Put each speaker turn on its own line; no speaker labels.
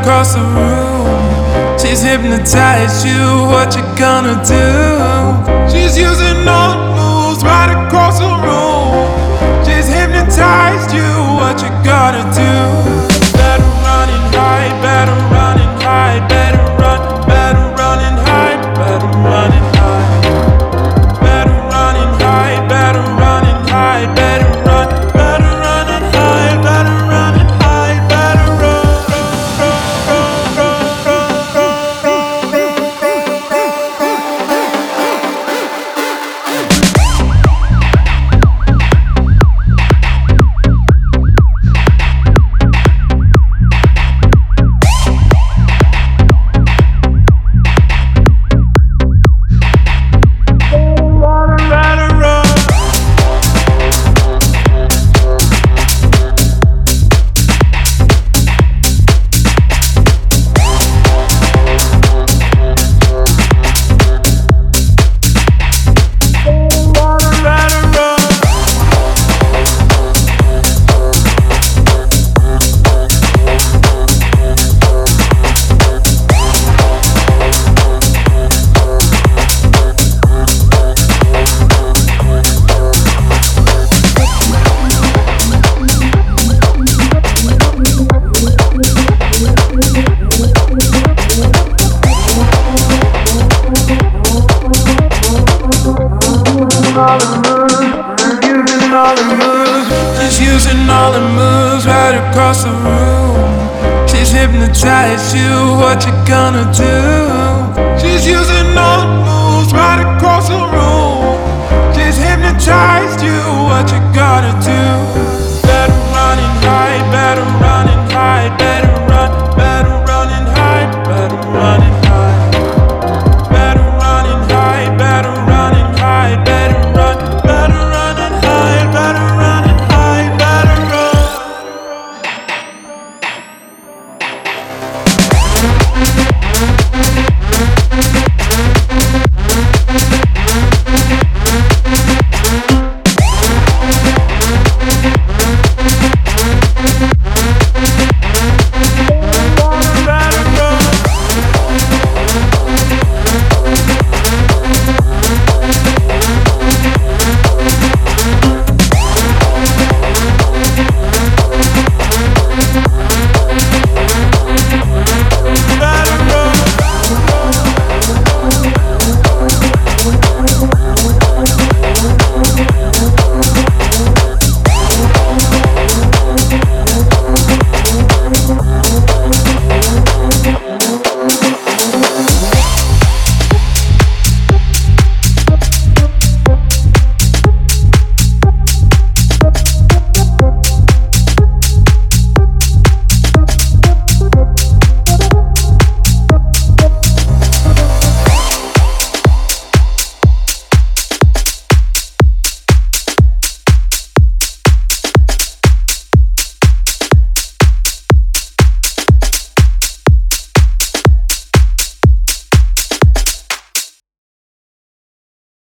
across the room. She's hypnotized you, what you gonna do? She's using all moves right across the room. She's hypnotized you, what you gotta do? She's using all the moves right across the room. She's hypnotized you, what you gonna do? She's using all the moves right across the room. She's hypnotized you, what you gotta do?